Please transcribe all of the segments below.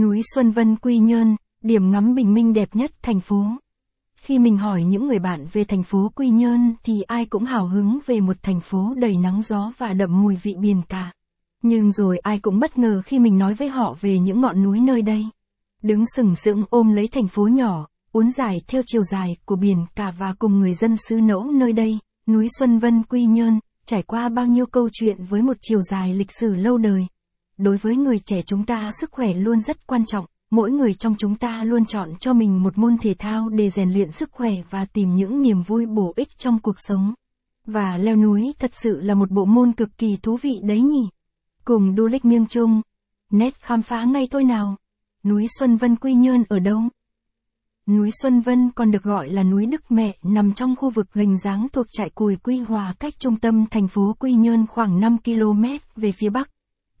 Núi Xuân Vân Quy Nhơn, điểm ngắm bình minh đẹp nhất thành phố. Khi mình hỏi những người bạn về thành phố Quy Nhơn thì ai cũng hào hứng về một thành phố đầy nắng gió và đậm mùi vị biển cả. Nhưng rồi ai cũng bất ngờ khi mình nói với họ về những ngọn núi nơi đây. Đứng sừng sững ôm lấy thành phố nhỏ, uốn dài theo chiều dài của biển cả và cùng người dân xứ nỗ nơi đây, núi Xuân Vân Quy Nhơn, trải qua bao nhiêu câu chuyện với một chiều dài lịch sử lâu đời. Đối với người trẻ chúng ta sức khỏe luôn rất quan trọng, mỗi người trong chúng ta luôn chọn cho mình một môn thể thao để rèn luyện sức khỏe và tìm những niềm vui bổ ích trong cuộc sống. Và leo núi thật sự là một bộ môn cực kỳ thú vị đấy nhỉ. Cùng du lịch miêng trung Nét khám phá ngay thôi nào. Núi Xuân Vân Quy Nhơn ở đâu? Núi Xuân Vân còn được gọi là núi Đức Mẹ nằm trong khu vực gành dáng thuộc trại Cùi Quy Hòa cách trung tâm thành phố Quy Nhơn khoảng 5 km về phía bắc.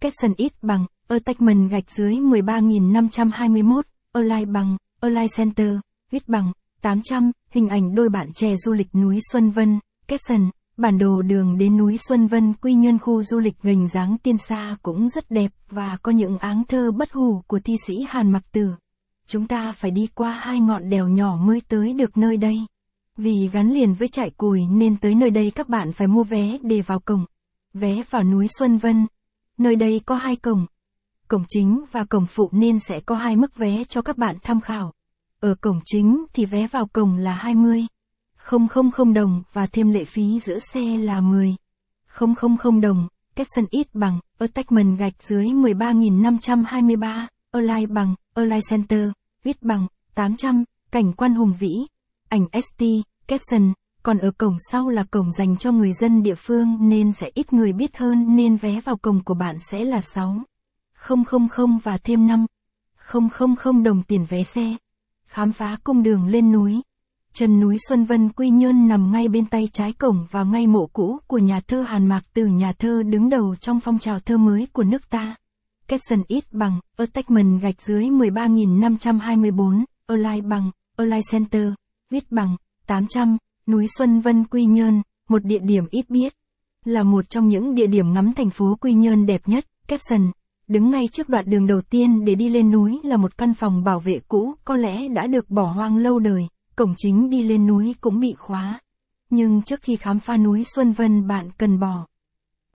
Capson ít bằng, attachment gạch dưới 13.521, align bằng, online center, viết bằng, 800, hình ảnh đôi bạn trẻ du lịch núi Xuân Vân, caption, bản đồ đường đến núi Xuân Vân quy nhân khu du lịch gành dáng tiên sa cũng rất đẹp và có những áng thơ bất hủ của thi sĩ Hàn Mặc Tử. Chúng ta phải đi qua hai ngọn đèo nhỏ mới tới được nơi đây. Vì gắn liền với trại cùi nên tới nơi đây các bạn phải mua vé để vào cổng. Vé vào núi Xuân Vân, Nơi đây có hai cổng. Cổng chính và cổng phụ nên sẽ có hai mức vé cho các bạn tham khảo. Ở cổng chính thì vé vào cổng là 20. 000 đồng và thêm lệ phí giữa xe là 10. 000 đồng, caption ít bằng, attachment gạch dưới 13.523, align bằng, align center, viết bằng, 800, cảnh quan hùng vĩ, ảnh ST, caption, còn ở cổng sau là cổng dành cho người dân địa phương nên sẽ ít người biết hơn nên vé vào cổng của bạn sẽ là 6. 000 và thêm 5. 000 đồng tiền vé xe. Khám phá cung đường lên núi. Chân núi Xuân Vân Quy Nhơn nằm ngay bên tay trái cổng và ngay mộ cũ của nhà thơ Hàn Mạc từ nhà thơ đứng đầu trong phong trào thơ mới của nước ta. Capson ít bằng, attachment gạch dưới 13.524, online bằng, online center, viết bằng, 800, Núi Xuân Vân Quy Nhơn, một địa điểm ít biết, là một trong những địa điểm ngắm thành phố Quy Nhơn đẹp nhất, caption. Đứng ngay trước đoạn đường đầu tiên để đi lên núi là một căn phòng bảo vệ cũ, có lẽ đã được bỏ hoang lâu đời, cổng chính đi lên núi cũng bị khóa. Nhưng trước khi khám phá núi Xuân Vân bạn cần bỏ